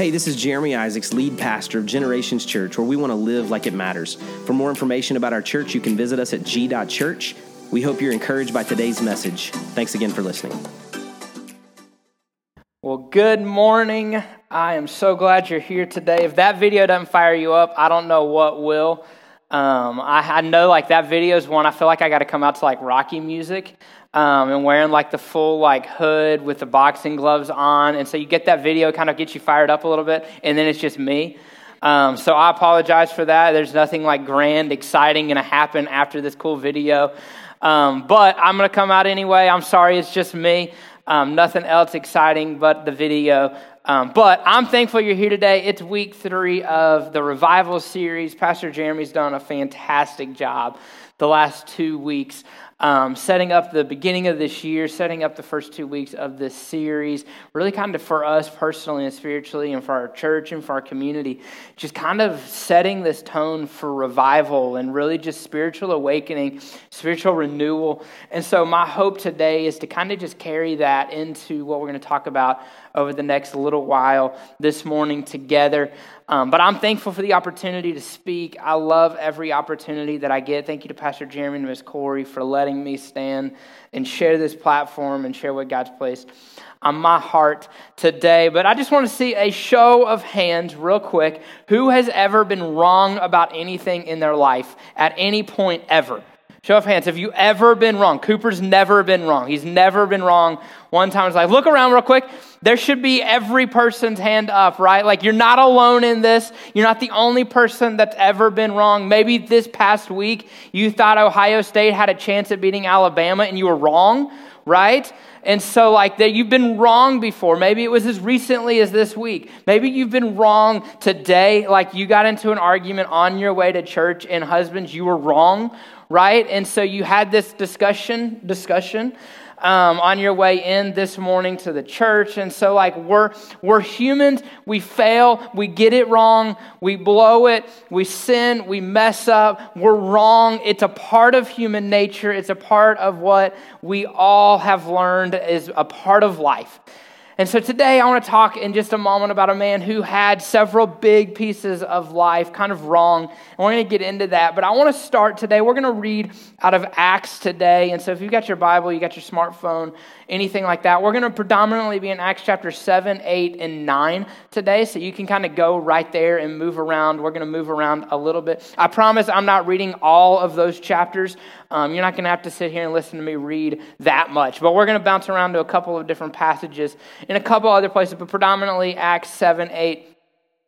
Hey, this is Jeremy Isaacs, lead pastor of Generations Church, where we want to live like it matters. For more information about our church, you can visit us at g.church. We hope you're encouraged by today's message. Thanks again for listening. Well, good morning. I am so glad you're here today. If that video doesn't fire you up, I don't know what will. Um, I, I, know like that video is one I feel like I got to come out to like Rocky music um, and wearing like the full like hood with the boxing gloves on, and so you get that video kind of gets you fired up a little bit, and then it's just me. Um, so I apologize for that. There's nothing like grand, exciting going to happen after this cool video, um, but I'm going to come out anyway. I'm sorry, it's just me. Um, nothing else exciting but the video. Um, but I'm thankful you're here today. It's week three of the revival series. Pastor Jeremy's done a fantastic job the last two weeks um, setting up the beginning of this year, setting up the first two weeks of this series, really kind of for us personally and spiritually, and for our church and for our community, just kind of setting this tone for revival and really just spiritual awakening, spiritual renewal. And so, my hope today is to kind of just carry that into what we're going to talk about over the next little while this morning together. Um, but I'm thankful for the opportunity to speak. I love every opportunity that I get. Thank you to Pastor Jeremy and Ms. Corey for letting me stand and share this platform and share what God's placed on my heart today. But I just want to see a show of hands, real quick. Who has ever been wrong about anything in their life at any point ever? Show of hands. Have you ever been wrong? Cooper's never been wrong. He's never been wrong. One time it's like, look around real quick. There should be every person's hand up, right? Like you're not alone in this. You're not the only person that's ever been wrong. Maybe this past week you thought Ohio State had a chance at beating Alabama and you were wrong, right? And so, like, that you've been wrong before. Maybe it was as recently as this week. Maybe you've been wrong today. Like, you got into an argument on your way to church, and husbands, you were wrong right? And so you had this discussion, discussion um, on your way in this morning to the church. And so, like, we're, we're humans. We fail. We get it wrong. We blow it. We sin. We mess up. We're wrong. It's a part of human nature. It's a part of what we all have learned is a part of life. And so today I want to talk in just a moment about a man who had several big pieces of life kind of wrong. And we're going to get into that. But I want to start today. We're going to read out of Acts today. And so if you've got your Bible, you got your smartphone, anything like that, we're going to predominantly be in Acts chapter 7, 8, and 9 today. So you can kind of go right there and move around. We're going to move around a little bit. I promise I'm not reading all of those chapters. Um, you're not going to have to sit here and listen to me read that much. But we're going to bounce around to a couple of different passages in a couple other places, but predominantly Acts 7, 8,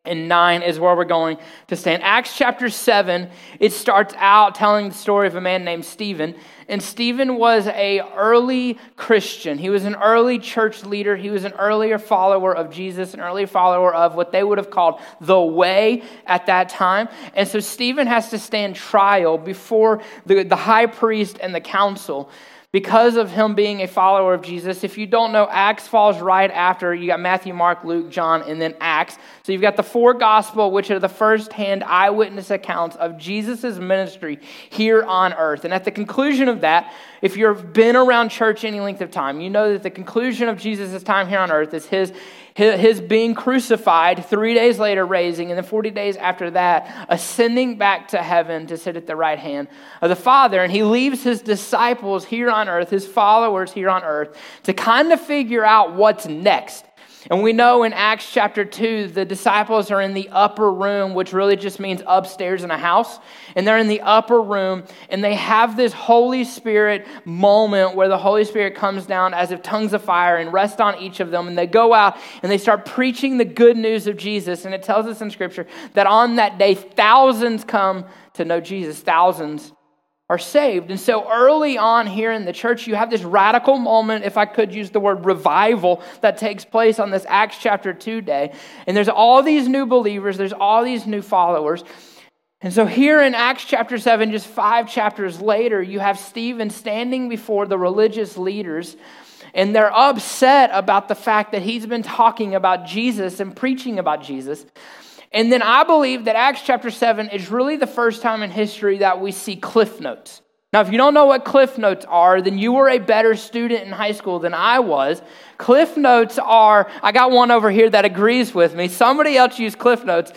and 9 is where we're going to stand. Acts chapter 7, it starts out telling the story of a man named Stephen. And Stephen was a early Christian. He was an early church leader. He was an earlier follower of Jesus, an early follower of what they would have called the way at that time. And so Stephen has to stand trial before the, the high priest and the council because of him being a follower of Jesus. If you don't know, Acts falls right after. You got Matthew, Mark, Luke, John, and then Acts. So you've got the four gospel, which are the first-hand eyewitness accounts of Jesus' ministry here on earth. And at the conclusion of that, if you've been around church any length of time, you know that the conclusion of Jesus' time here on earth is his his being crucified, three days later raising, and then 40 days after that, ascending back to heaven to sit at the right hand of the Father. And he leaves his disciples here on earth, his followers here on earth, to kind of figure out what's next. And we know in Acts chapter 2, the disciples are in the upper room, which really just means upstairs in a house. And they're in the upper room, and they have this Holy Spirit moment where the Holy Spirit comes down as if tongues of fire and rest on each of them. And they go out and they start preaching the good news of Jesus. And it tells us in Scripture that on that day, thousands come to know Jesus, thousands are saved. And so early on here in the church, you have this radical moment, if I could use the word revival, that takes place on this Acts chapter 2 day. And there's all these new believers, there's all these new followers. And so here in Acts chapter 7, just five chapters later, you have Stephen standing before the religious leaders. And they're upset about the fact that he's been talking about Jesus and preaching about Jesus. And then I believe that Acts chapter 7 is really the first time in history that we see cliff notes. Now, if you don't know what Cliff Notes are, then you were a better student in high school than I was. Cliff Notes are, I got one over here that agrees with me. Somebody else used Cliff Notes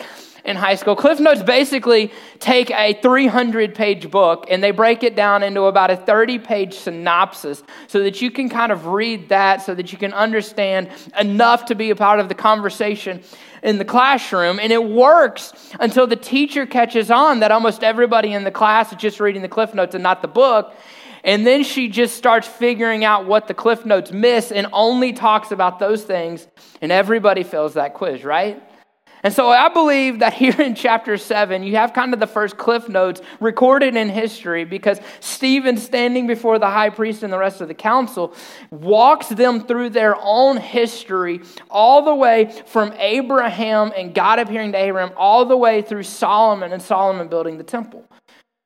in high school. Cliff Notes basically take a 300 page book and they break it down into about a 30 page synopsis so that you can kind of read that, so that you can understand enough to be a part of the conversation in the classroom. And it works until the teacher catches on that almost everybody in the class is just reading the Cliff Notes and not the book. And then she just starts figuring out what the Cliff Notes miss and only talks about those things. And everybody fails that quiz, right? And so I believe that here in chapter 7, you have kind of the first cliff notes recorded in history because Stephen, standing before the high priest and the rest of the council, walks them through their own history, all the way from Abraham and God appearing to Abraham, all the way through Solomon and Solomon building the temple.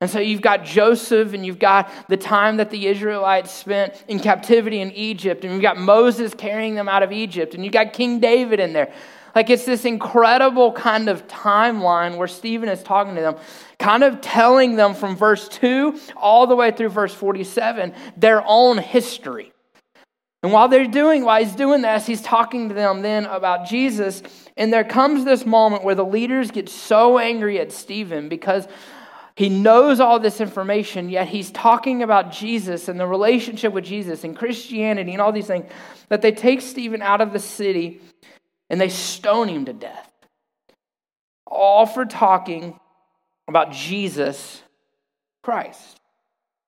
And so you've got Joseph, and you've got the time that the Israelites spent in captivity in Egypt, and you've got Moses carrying them out of Egypt, and you've got King David in there. Like it's this incredible kind of timeline where Stephen is talking to them, kind of telling them from verse 2 all the way through verse 47 their own history. And while they're doing, while he's doing this, he's talking to them then about Jesus. And there comes this moment where the leaders get so angry at Stephen because he knows all this information, yet he's talking about Jesus and the relationship with Jesus and Christianity and all these things that they take Stephen out of the city and they stone him to death. All for talking about Jesus Christ.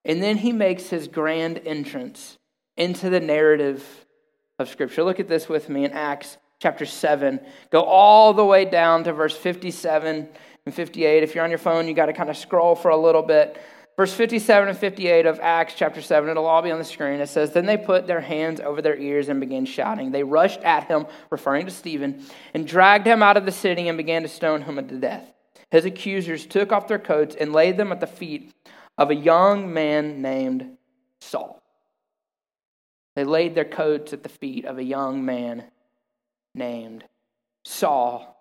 And then he makes his grand entrance into the narrative of Scripture. Look at this with me in Acts chapter 7. Go all the way down to verse 57 and 58. If you're on your phone, you got to kind of scroll for a little bit. Verse 57 and 58 of Acts chapter 7, it'll all be on the screen. It says, Then they put their hands over their ears and began shouting. They rushed at him, referring to Stephen, and dragged him out of the city and began to stone him to death. His accusers took off their coats and laid them at the feet of a young man named Saul. They laid their coats at the feet of a young man named Saul.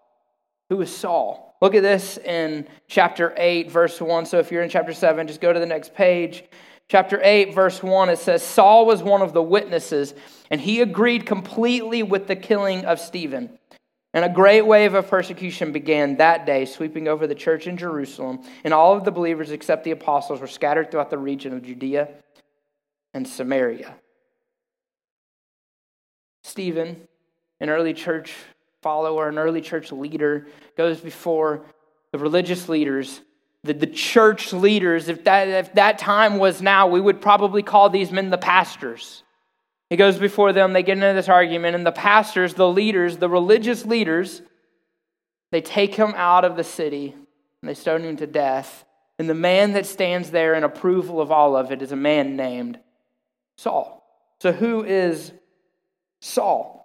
Who is Saul? Look at this in chapter 8, verse 1. So if you're in chapter 7, just go to the next page. Chapter 8, verse 1, it says Saul was one of the witnesses, and he agreed completely with the killing of Stephen. And a great wave of persecution began that day, sweeping over the church in Jerusalem. And all of the believers, except the apostles, were scattered throughout the region of Judea and Samaria. Stephen, an early church follower, an early church leader, goes before the religious leaders, the, the church leaders. If that, if that time was now, we would probably call these men the pastors. He goes before them, they get into this argument, and the pastors, the leaders, the religious leaders, they take him out of the city and they stone him to death. And the man that stands there in approval of all of it is a man named Saul. So, who is Saul?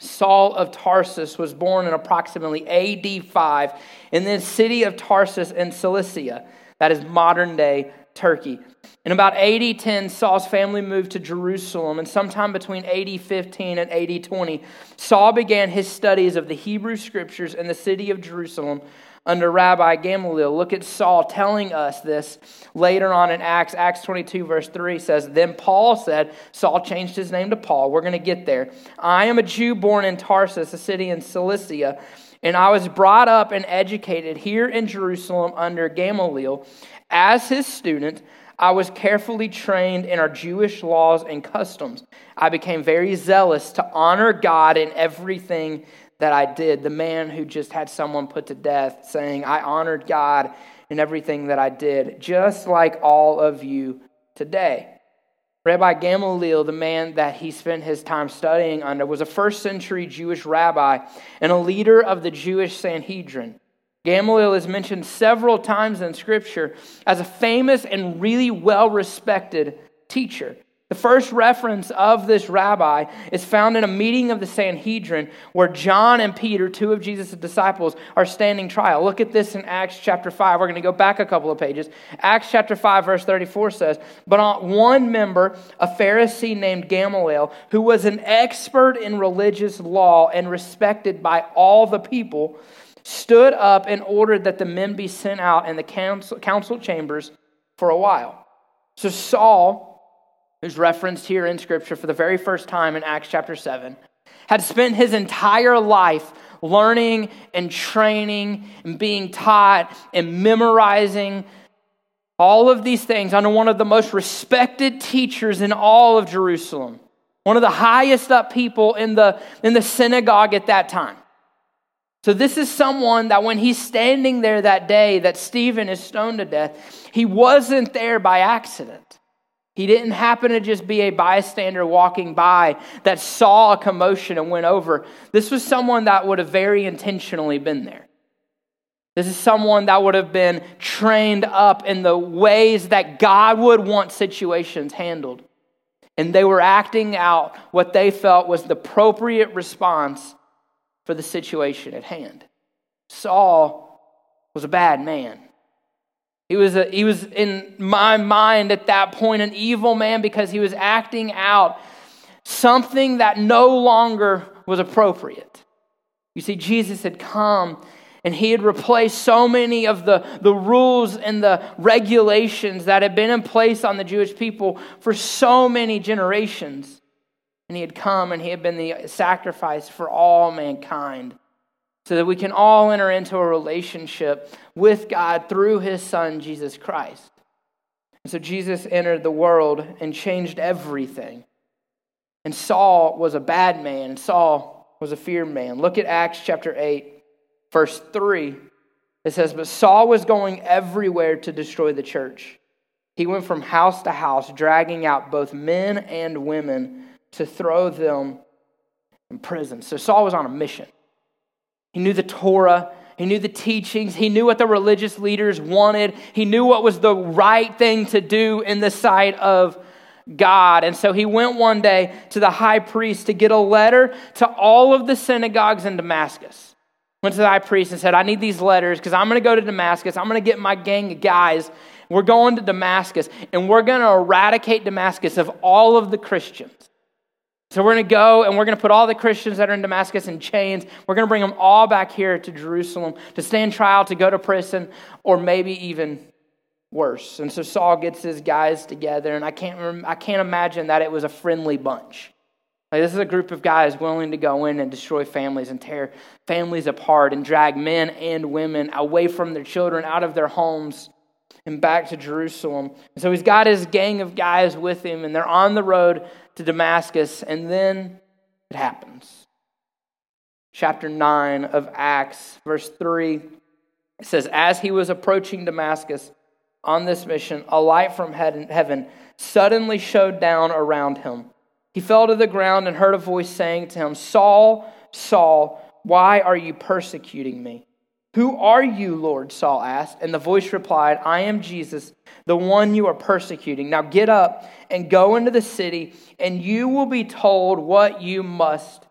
Saul of Tarsus was born in approximately AD 5 in the city of Tarsus in Cilicia, that is modern day Turkey. In about AD 10, Saul's family moved to Jerusalem, and sometime between AD 15 and AD 20, Saul began his studies of the Hebrew scriptures in the city of Jerusalem under Rabbi Gamaliel. Look at Saul telling us this later on in Acts. Acts 22, verse 3 says, Then Paul said, Saul changed his name to Paul. We're going to get there. I am a Jew born in Tarsus, a city in Cilicia, and I was brought up and educated here in Jerusalem under Gamaliel. As his student, I was carefully trained in our Jewish laws and customs. I became very zealous to honor God in everything that I did, the man who just had someone put to death, saying, I honored God in everything that I did, just like all of you today. Rabbi Gamaliel, the man that he spent his time studying under, was a first century Jewish rabbi and a leader of the Jewish Sanhedrin. Gamaliel is mentioned several times in Scripture as a famous and really well respected teacher. The first reference of this rabbi is found in a meeting of the Sanhedrin where John and Peter, two of Jesus' disciples, are standing trial. Look at this in Acts chapter 5. We're going to go back a couple of pages. Acts chapter 5, verse 34 says, But one member, a Pharisee named Gamaliel, who was an expert in religious law and respected by all the people, stood up and ordered that the men be sent out in the council, council chambers for a while. So, Saul, who's referenced here in Scripture for the very first time in Acts chapter 7, had spent his entire life learning and training and being taught and memorizing all of these things under one of the most respected teachers in all of Jerusalem, one of the highest up people in the, in the synagogue at that time. So, this is someone that when he's standing there that day that Stephen is stoned to death, he wasn't there by accident. He didn't happen to just be a bystander walking by that saw a commotion and went over. This was someone that would have very intentionally been there. This is someone that would have been trained up in the ways that God would want situations handled. And they were acting out what they felt was the appropriate response for the situation at hand. Saul was a bad man. He was, a, he was, in my mind at that point, an evil man because he was acting out something that no longer was appropriate. You see, Jesus had come and he had replaced so many of the, the rules and the regulations that had been in place on the Jewish people for so many generations. And he had come and he had been the sacrifice for all mankind so that we can all enter into a relationship with God through his son, Jesus Christ. And so Jesus entered the world and changed everything. And Saul was a bad man, Saul was a feared man. Look at Acts chapter 8, verse 3. It says, But Saul was going everywhere to destroy the church. He went from house to house, dragging out both men and women to throw them in prison. So Saul was on a mission. He knew the Torah, he knew the teachings, he knew what the religious leaders wanted, he knew what was the right thing to do in the sight of God. And so he went one day to the high priest to get a letter to all of the synagogues in Damascus. Went to the high priest and said, I need these letters because I'm going to go to Damascus. I'm going to get my gang of guys. We're going to Damascus and we're going to eradicate Damascus of all of the Christians. So we're going to go and we're going to put all the Christians that are in Damascus in chains. We're going to bring them all back here to Jerusalem to stand trial, to go to prison, or maybe even worse. And so Saul gets his guys together, and I can't, I can't imagine that it was a friendly bunch. Like, this is a group of guys willing to go in and destroy families and tear families apart and drag men and women away from their children, out of their homes, and back to Jerusalem. And so he's got his gang of guys with him, and they're on the road to Damascus, and then it happens. Chapter 9 of Acts, verse 3, it says, As he was approaching Damascus on this mission, a light from heaven suddenly showed down around him. He fell to the ground and heard a voice saying to him, Saul, Saul, why are you persecuting me? Who are you, Lord? Saul asked. And the voice replied, I am Jesus, the one you are persecuting. Now get up and go into the city, and you will be told what you must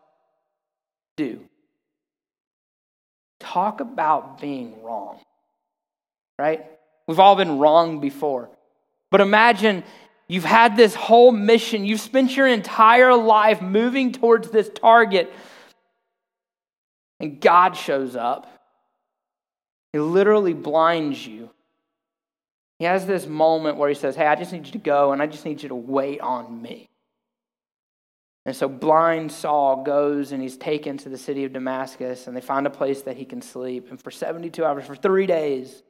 do. Talk about being wrong, right? We've all been wrong before. But imagine you've had this whole mission, you've spent your entire life moving towards this target, and God shows up he literally blinds you. He has this moment where he says, Hey, I just need you to go and I just need you to wait on me. And so blind Saul goes and he's taken to the city of Damascus and they find a place that he can sleep. And for 72 hours, for three days,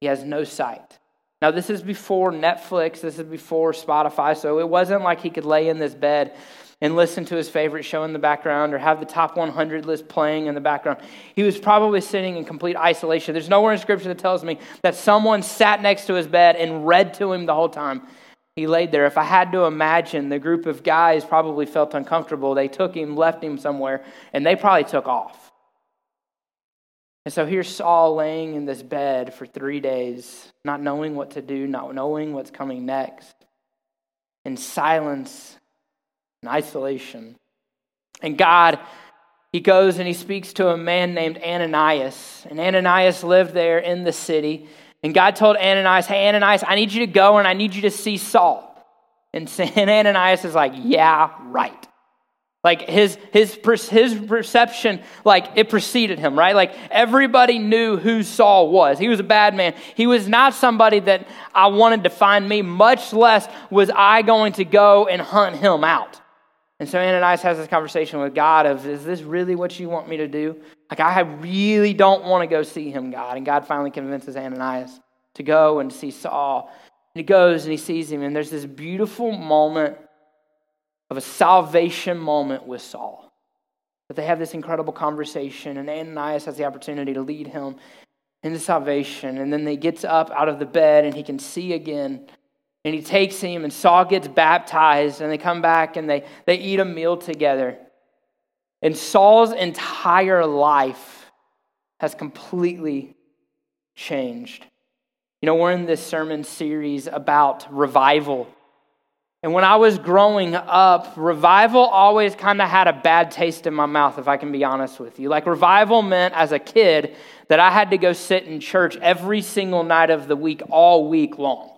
he has no sight. Now, this is before Netflix, this is before Spotify, so it wasn't like he could lay in this bed and listen to his favorite show in the background or have the top 100 list playing in the background. He was probably sitting in complete isolation. There's nowhere in Scripture that tells me that someone sat next to his bed and read to him the whole time he laid there. If I had to imagine, the group of guys probably felt uncomfortable. They took him, left him somewhere, and they probably took off. And so here's Saul laying in this bed for three days, not knowing what to do, not knowing what's coming next, in silence isolation. And God, he goes and he speaks to a man named Ananias. And Ananias lived there in the city. And God told Ananias, Hey, Ananias, I need you to go and I need you to see Saul. And, Ananias is like, Yeah, right. Like his, his, his perception, like it preceded him, right? Like everybody knew who Saul was. He was a bad man. He was not somebody that I wanted to find me, much less was I going to go and hunt him out. And so Ananias has this conversation with God of, is this really what you want me to do? Like, I really don't want to go see him, God. And God finally convinces Ananias to go and see Saul. And he goes and he sees him, and there's this beautiful moment of a salvation moment with Saul. That they have this incredible conversation, and Ananias has the opportunity to lead him into salvation. And then he gets up out of the bed and he can see again. And he takes him, and Saul gets baptized, and they come back and they, they eat a meal together. And Saul's entire life has completely changed. You know, we're in this sermon series about revival and when I was growing up, revival always kind of had a bad taste in my mouth, if I can be honest with you. Like, revival meant as a kid that I had to go sit in church every single night of the week, all week long.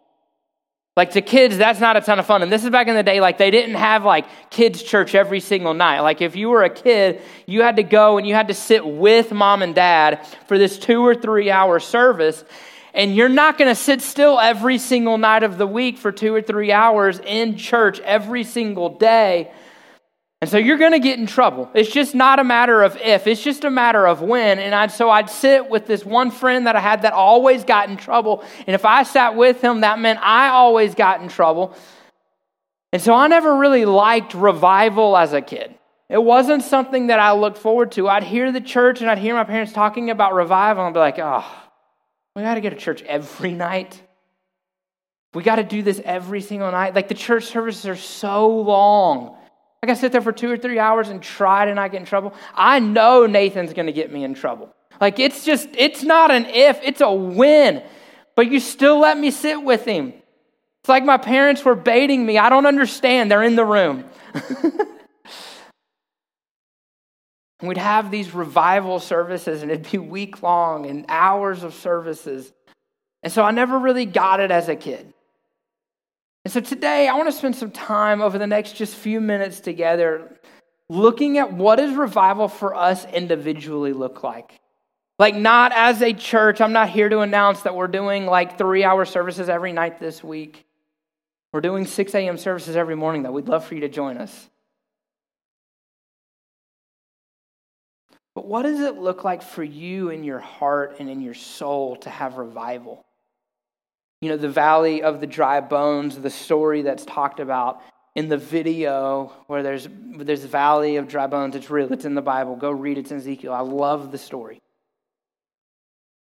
Like, to kids, that's not a ton of fun. And this is back in the day, like, they didn't have like kids' church every single night. Like, if you were a kid, you had to go and you had to sit with mom and dad for this two or three hour service. And you're not going to sit still every single night of the week for two or three hours in church every single day. And so you're going to get in trouble. It's just not a matter of if, it's just a matter of when. And I'd, so I'd sit with this one friend that I had that always got in trouble. And if I sat with him, that meant I always got in trouble. And so I never really liked revival as a kid. It wasn't something that I looked forward to. I'd hear the church and I'd hear my parents talking about revival and I'd be like, oh, we got to go to church every night. We got to do this every single night. Like the church services are so long. I to sit there for two or three hours and try to not get in trouble. I know Nathan's going to get me in trouble. Like it's just, it's not an if, it's a when. But you still let me sit with him. It's like my parents were baiting me. I don't understand. They're in the room. We'd have these revival services, and it'd be week long and hours of services. And so I never really got it as a kid. And so today I want to spend some time over the next just few minutes together looking at what does revival for us individually look like. Like not as a church, I'm not here to announce that we're doing like 3-hour services every night this week. We're doing 6 a.m. services every morning that we'd love for you to join us. But what does it look like for you in your heart and in your soul to have revival? You know, the valley of the dry bones, the story that's talked about in the video where there's there's valley of dry bones. It's real. It's in the Bible. Go read it. It's in Ezekiel. I love the story.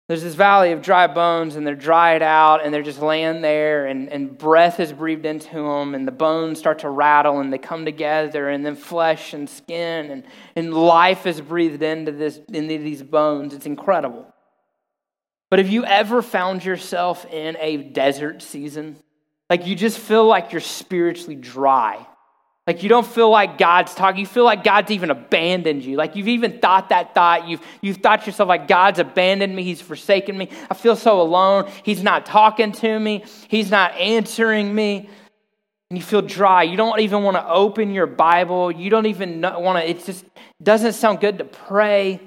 There's this valley of dry bones, and they're dried out, and they're just laying there, and, and breath is breathed into them, and the bones start to rattle, and they come together, and then flesh and skin, and, and life is breathed into, this, into these bones. It's incredible. But have you ever found yourself in a desert season? Like you just feel like you're spiritually dry. Like you don't feel like God's talking. You feel like God's even abandoned you. Like you've even thought that thought. You've, you've thought yourself like God's abandoned me. He's forsaken me. I feel so alone. He's not talking to me. He's not answering me. And you feel dry. You don't even want to open your Bible. You don't even want to, it just doesn't sound good to pray.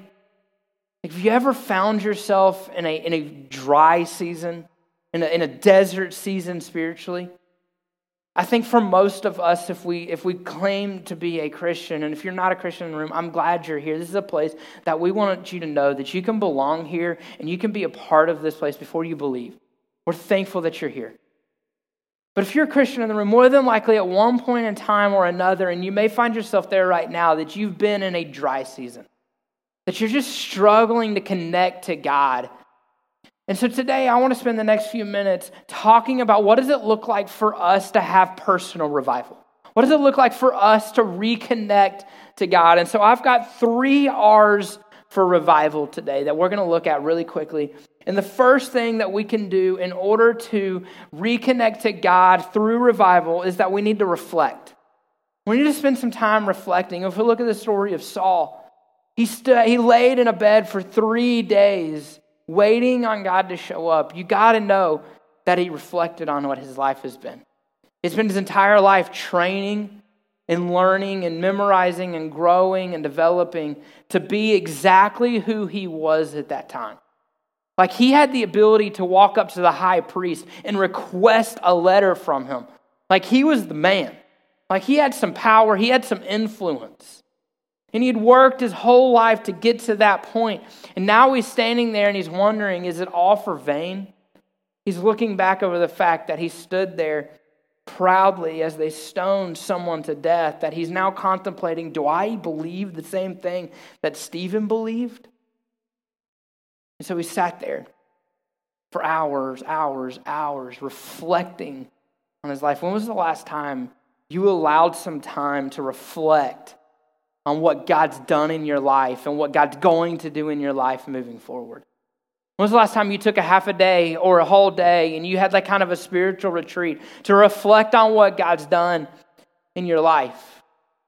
Like, have you ever found yourself in a, in a dry season, in a, in a desert season spiritually? I think for most of us, if we if we claim to be a Christian, and if you're not a Christian in the room, I'm glad you're here. This is a place that we want you to know that you can belong here and you can be a part of this place before you believe. We're thankful that you're here. But if you're a Christian in the room, more than likely at one point in time or another, and you may find yourself there right now, that you've been in a dry season, that you're just struggling to connect to God and so today I want to spend the next few minutes talking about what does it look like for us to have personal revival? What does it look like for us to reconnect to God? And so I've got 3 R's for revival today that we're going to look at really quickly. And the first thing that we can do in order to reconnect to God through revival is that we need to reflect. We need to spend some time reflecting. If we look at the story of Saul, he, st- he laid in a bed for three days waiting on God to show up, you got to know that he reflected on what his life has been. He been his entire life training and learning and memorizing and growing and developing to be exactly who he was at that time. Like he had the ability to walk up to the high priest and request a letter from him. Like he was the man. Like he had some power, he had some influence. And he'd worked his whole life to get to that point. And now he's standing there and he's wondering is it all for vain? He's looking back over the fact that he stood there proudly as they stoned someone to death, that he's now contemplating do I believe the same thing that Stephen believed? And so he sat there for hours, hours, hours, reflecting on his life. When was the last time you allowed some time to reflect on what God's done in your life and what God's going to do in your life moving forward? When was the last time you took a half a day or a whole day and you had that kind of a spiritual retreat to reflect on what God's done in your life?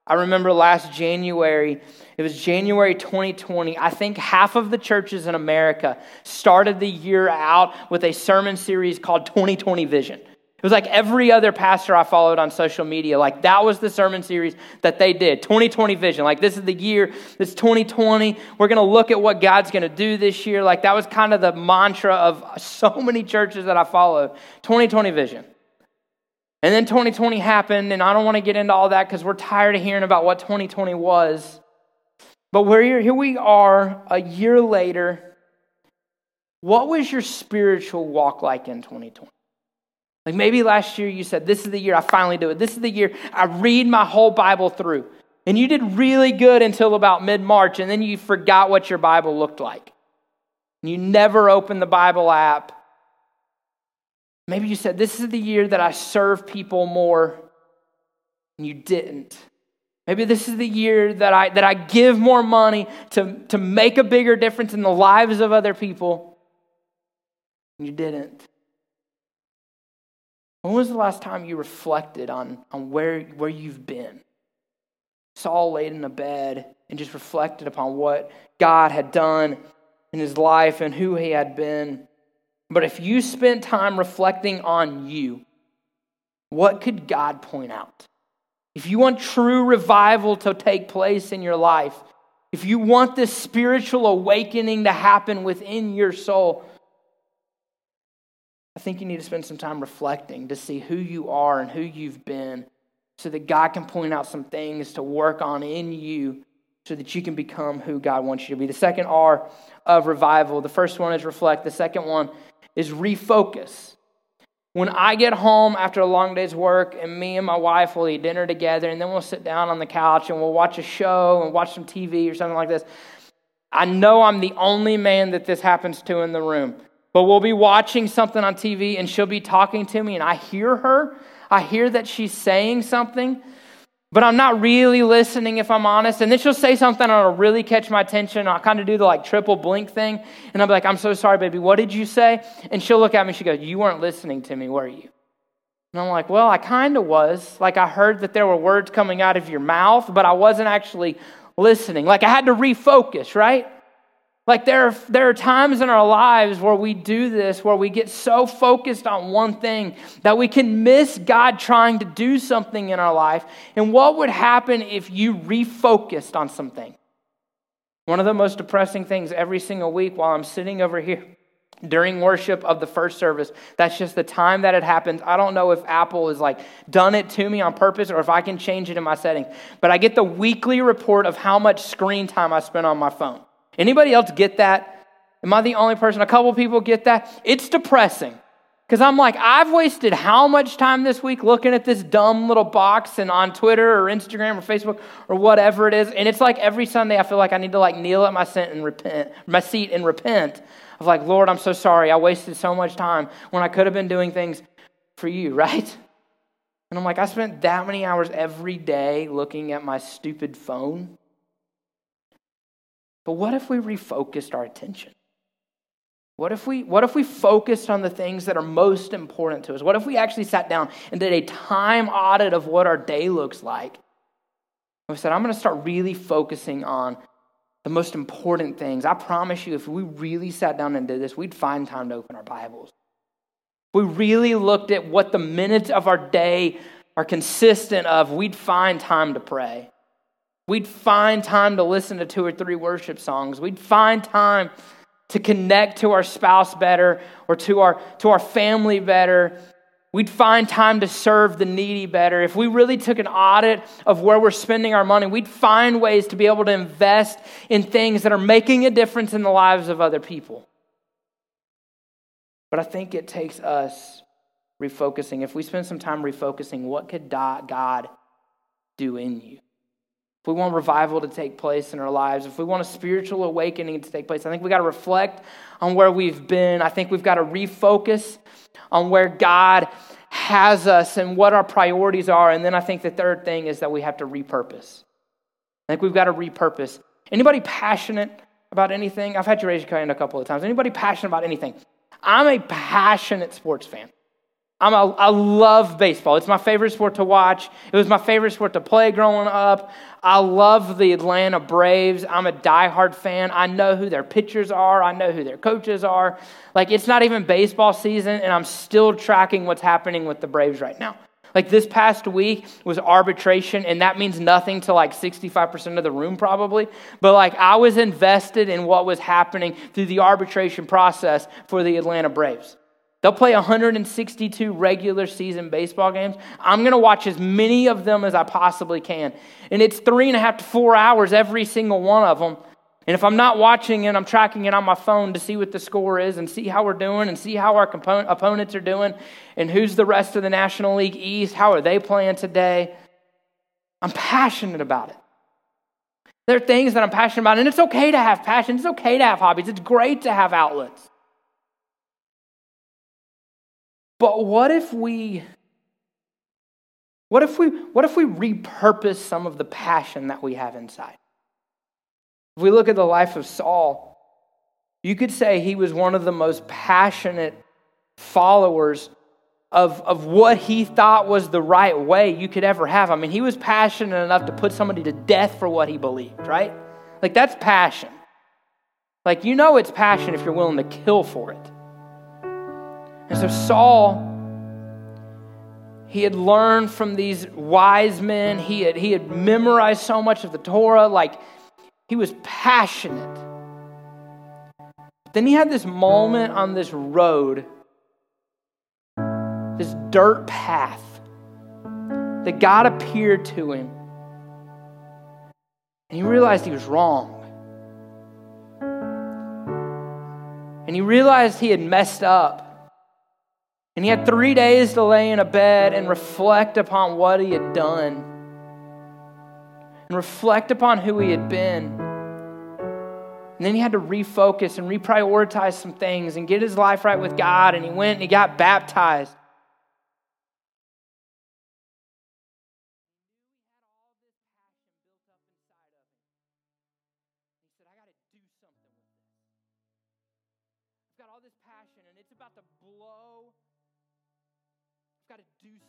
I remember last January, it was January 2020. I think half of the churches in America started the year out with a sermon series called 2020 Vision. It was like every other pastor I followed on social media. Like that was the sermon series that they did 2020 vision. Like this is the year, this 2020. We're going to look at what God's going to do this year. Like that was kind of the mantra of so many churches that I followed 2020 vision. And then 2020 happened, and I don't want to get into all that because we're tired of hearing about what 2020 was. But we're here, here we are a year later. What was your spiritual walk like in 2020? Like maybe last year you said, This is the year I finally do it. This is the year I read my whole Bible through. And you did really good until about mid March, and then you forgot what your Bible looked like. You never opened the Bible app. Maybe you said, This is the year that I serve people more, and you didn't. Maybe this is the year that I, that I give more money to, to make a bigger difference in the lives of other people, and you didn't. When was the last time you reflected on, on where, where you've been? Saul laid in a bed and just reflected upon what God had done in his life and who he had been. But if you spent time reflecting on you, what could God point out? If you want true revival to take place in your life, if you want this spiritual awakening to happen within your soul, I think you need to spend some time reflecting to see who you are and who you've been so that God can point out some things to work on in you so that you can become who God wants you to be. The second R of revival, the first one is reflect, the second one is refocus. When I get home after a long day's work and me and my wife will eat dinner together and then we'll sit down on the couch and we'll watch a show and watch some TV or something like this, I know I'm the only man that this happens to in the room. But we'll be watching something on TV and she'll be talking to me and I hear her. I hear that she's saying something, but I'm not really listening if I'm honest. And then she'll say something and it'll really catch my attention. I'll kind of do the like triple blink thing. And I'll be like, I'm so sorry, baby. What did you say? And she'll look at me. She goes, You weren't listening to me, were you? And I'm like, Well, I kind of was. Like, I heard that there were words coming out of your mouth, but I wasn't actually listening. Like, I had to refocus, right? Like there are, there are times in our lives where we do this, where we get so focused on one thing that we can miss God trying to do something in our life. And what would happen if you refocused on something? One of the most depressing things every single week while I'm sitting over here during worship of the first service, that's just the time that it happens. I don't know if Apple has like done it to me on purpose or if I can change it in my settings, but I get the weekly report of how much screen time I spent on my phone. Anybody else get that? Am I the only person? A couple people get that? It's depressing. Because I'm like, I've wasted how much time this week looking at this dumb little box and on Twitter or Instagram or Facebook or whatever it is. And it's like every Sunday I feel like I need to like kneel at my seat and repent, my seat and repent of like, Lord, I'm so sorry. I wasted so much time when I could have been doing things for you, right? And I'm like, I spent that many hours every day looking at my stupid phone. But what if we refocused our attention? What if, we, what if we focused on the things that are most important to us? What if we actually sat down and did a time audit of what our day looks like? We said, I'm going to start really focusing on the most important things. I promise you, if we really sat down and did this, we'd find time to open our Bibles. If we really looked at what the minutes of our day are consistent of we'd find time to pray. We'd find time to listen to two or three worship songs. We'd find time to connect to our spouse better or to our, to our family better. We'd find time to serve the needy better. If we really took an audit of where we're spending our money, we'd find ways to be able to invest in things that are making a difference in the lives of other people. But I think it takes us refocusing. If we spend some time refocusing, what could God do in you? If we want revival to take place in our lives, if we want a spiritual awakening to take place, I think we got to reflect on where we've been. I think we've got to refocus on where God has us and what our priorities are. And then I think the third thing is that we have to repurpose. I think we've got to repurpose. Anybody passionate about anything? I've had you raise your hand a couple of times. Anybody passionate about anything? I'm a passionate sports fan. I'm a, I love baseball. It's my favorite sport to watch. It was my favorite sport to play growing up. I love the Atlanta Braves. I'm a diehard fan. I know who their pitchers are. I know who their coaches are. Like, it's not even baseball season, and I'm still tracking what's happening with the Braves right now. Like, this past week was arbitration, and that means nothing to like 65% of the room, probably. But like, I was invested in what was happening through the arbitration process for the Atlanta Braves. They'll play 162 regular season baseball games. I'm going to watch as many of them as I possibly can. And it's three and a half to four hours every single one of them. And if I'm not watching it, I'm tracking it on my phone to see what the score is and see how we're doing and see how our opponents are doing and who's the rest of the National League East. How are they playing today? I'm passionate about it. There are things that I'm passionate about, and it's okay to have passion. It's okay to have hobbies. It's great to have outlets. But what if we what if we what if we repurpose some of the passion that we have inside? If we look at the life of Saul, you could say he was one of the most passionate followers of, of what he thought was the right way you could ever have. I mean, he was passionate enough to put somebody to death for what he believed, right? Like, that's passion. Like, you know it's passion if you're willing to kill for it. And so Saul, he had learned from these wise men, he had, he had memorized so much of the Torah, like he was passionate. Then he had this moment on this road, this dirt path, that God appeared to him. And he realized he was wrong. And he realized he had messed up. And he had three days to lay in a bed and reflect upon what he had done and reflect upon who he had been. And then he had to refocus and reprioritize some things and get his life right with God. And he went and he got baptized.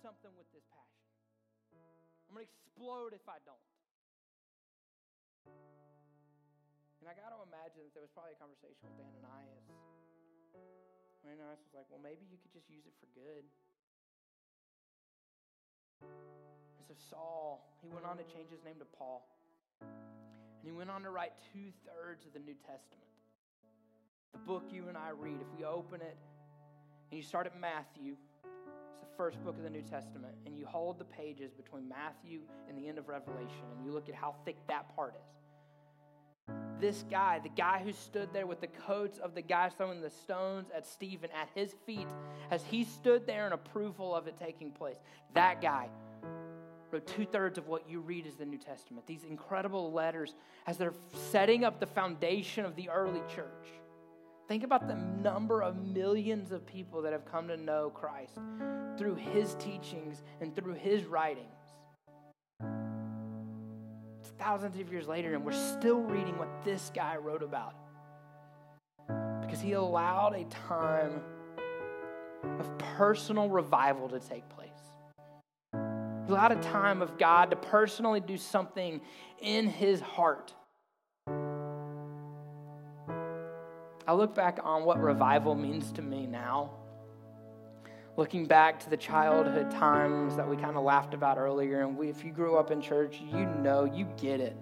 Something with this passion. I'm going to explode if I don't. And I got to imagine that there was probably a conversation with Ananias. Ananias was like, well, maybe you could just use it for good. And so Saul, he went on to change his name to Paul. And he went on to write two thirds of the New Testament. The book you and I read, if we open it and you start at Matthew, first book of the New Testament and you hold the pages between Matthew and the end of Revelation and you look at how thick that part is. This guy, the guy who stood there with the coats of the guy throwing the stones at Stephen at his feet, as he stood there in approval of it taking place, that guy wrote two thirds of what you read as the New Testament. These incredible letters as they're setting up the foundation of the early church. Think about the number of millions of people that have come to know Christ through his teachings and through his writings. It's thousands of years later, and we're still reading what this guy wrote about. Because he allowed a time of personal revival to take place. He allowed a time of God to personally do something in his heart I look back on what revival means to me now. looking back to the childhood times that we kind of laughed about earlier, and we, if you grew up in church, you know, you get it.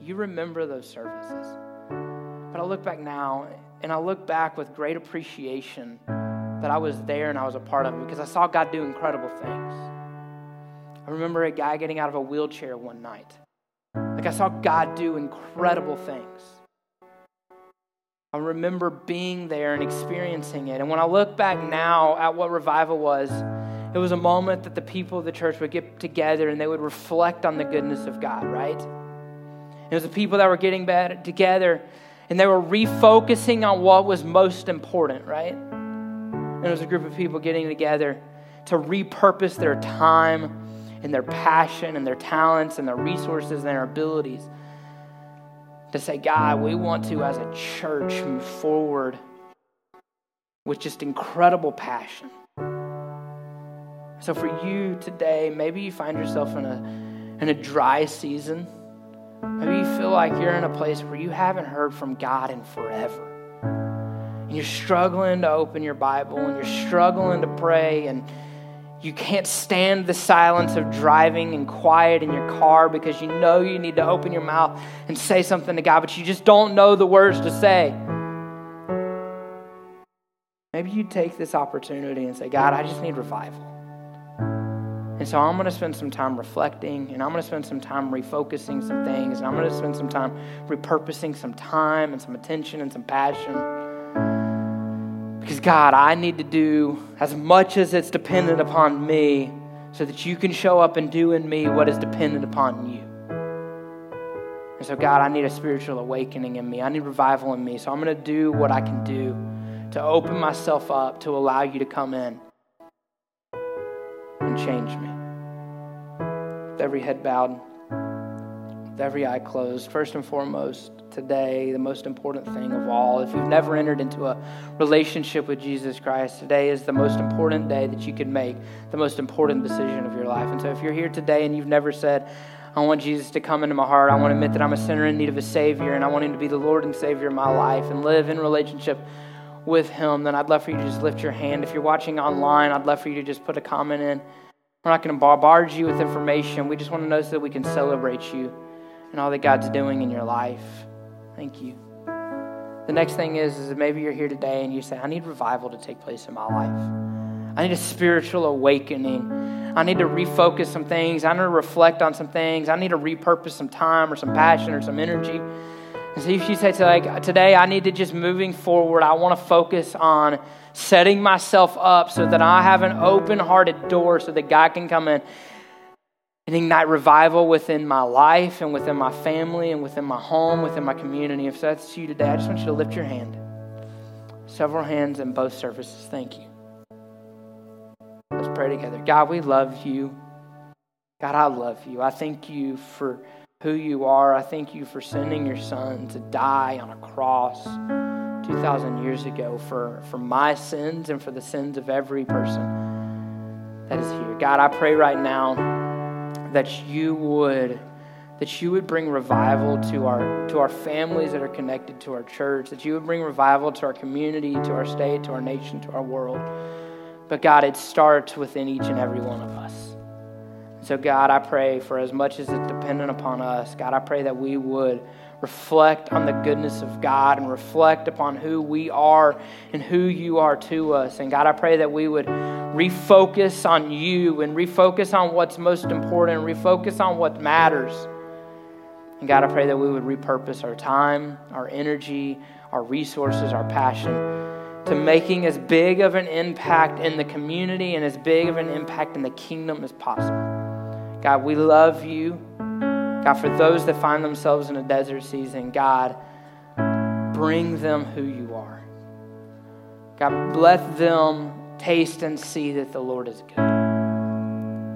You remember those services. But I look back now, and I look back with great appreciation that I was there and I was a part of it because I saw God do incredible things. I remember a guy getting out of a wheelchair one night. Like I saw God do incredible things. I remember being there and experiencing it. And when I look back now at what revival was, it was a moment that the people of the church would get together and they would reflect on the goodness of God, right? It was the people that were getting together and they were refocusing on what was most important, right? And it was a group of people getting together to repurpose their time and their passion and their talents and their resources and their abilities to say, God, we want to, as a church, move forward with just incredible passion. So, for you today, maybe you find yourself in a, in a dry season. Maybe you feel like you're in a place where you haven't heard from God in forever. And you're struggling to open your Bible and you're struggling to pray and you can't stand the silence of driving and quiet in your car because you know you need to open your mouth and say something to God, but you just don't know the words to say. Maybe you take this opportunity and say, God, I just need revival. And so I'm going to spend some time reflecting, and I'm going to spend some time refocusing some things, and I'm going to spend some time repurposing some time and some attention and some passion God, I need to do as much as it's dependent mm. upon me so that you can show up and do in me what is dependent upon you. And so, God, I need a spiritual awakening in me. I need revival in me. So I'm going to do what I can do to open myself up to allow you to come in and change me. With every head bowed, with every eye closed, first and foremost, today, the most important thing of all. If you've never entered into a relationship with Jesus Christ, today is the most important day that you can make, the most important decision of your life. And so if you're here today and you've never said, I want Jesus to come into my heart, I want to admit that I'm a sinner in need of a Savior, and I want Him to be the Lord and Savior of my life and live in relationship with Him, then I'd love for you to just lift your hand. If you're watching online, I'd love for you to just put a comment in. We're not going to bombard you with information. We just want to know so that we can celebrate you and all that God's doing in your life. Thank you. The next thing is, is maybe you're here today and you say, I need revival to take place in my life. I need a spiritual awakening. I need to refocus some things. I need to reflect on some things. I need to repurpose some time or some passion or some energy. And so if you say, like, today I need to just moving forward, I want to focus on setting myself up so that I have an open hearted door so that God can come in and ignite revival within my life and within my family and within my home, within my community. If that's you today, I just want you to lift your hand. Several hands in both services. Thank you. Let's pray together. God, we love you. God, I love you. I thank you for who you are. I thank you for sending your son to die on a cross 2,000 years ago for, for my sins and for the sins of every person that is here. God, I pray right now that you would that you would bring revival to our to our families that are connected to our church that you would bring revival to our community to our state to our nation to our world but god it starts within each and every one of us so god i pray for as much as it's dependent upon us god i pray that we would reflect on the goodness of God and reflect upon who we are and who you are to us. And God, I pray that we would refocus on you and refocus on what's most important, refocus on what matters. And God, I pray that we would repurpose our time, our energy, our resources, our passion to making as big of an impact in the community and as big of an impact in the kingdom as possible. God, we love you. God, for those that find themselves in a desert season, God, bring them who you are. God, let them taste and see that the Lord is good.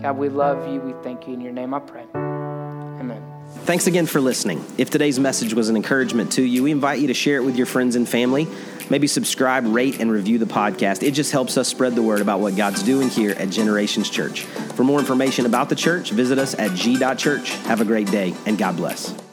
God, we love you. We thank you. In your name I pray. Amen. Thanks again for listening. If today's message was an encouragement to you, we invite you to share it with your friends and family. Maybe subscribe, rate, and review the podcast. It just helps us spread the word about what God's doing here at Generations Church. For more information about the church, visit us at g.church. Have a great day, and God bless.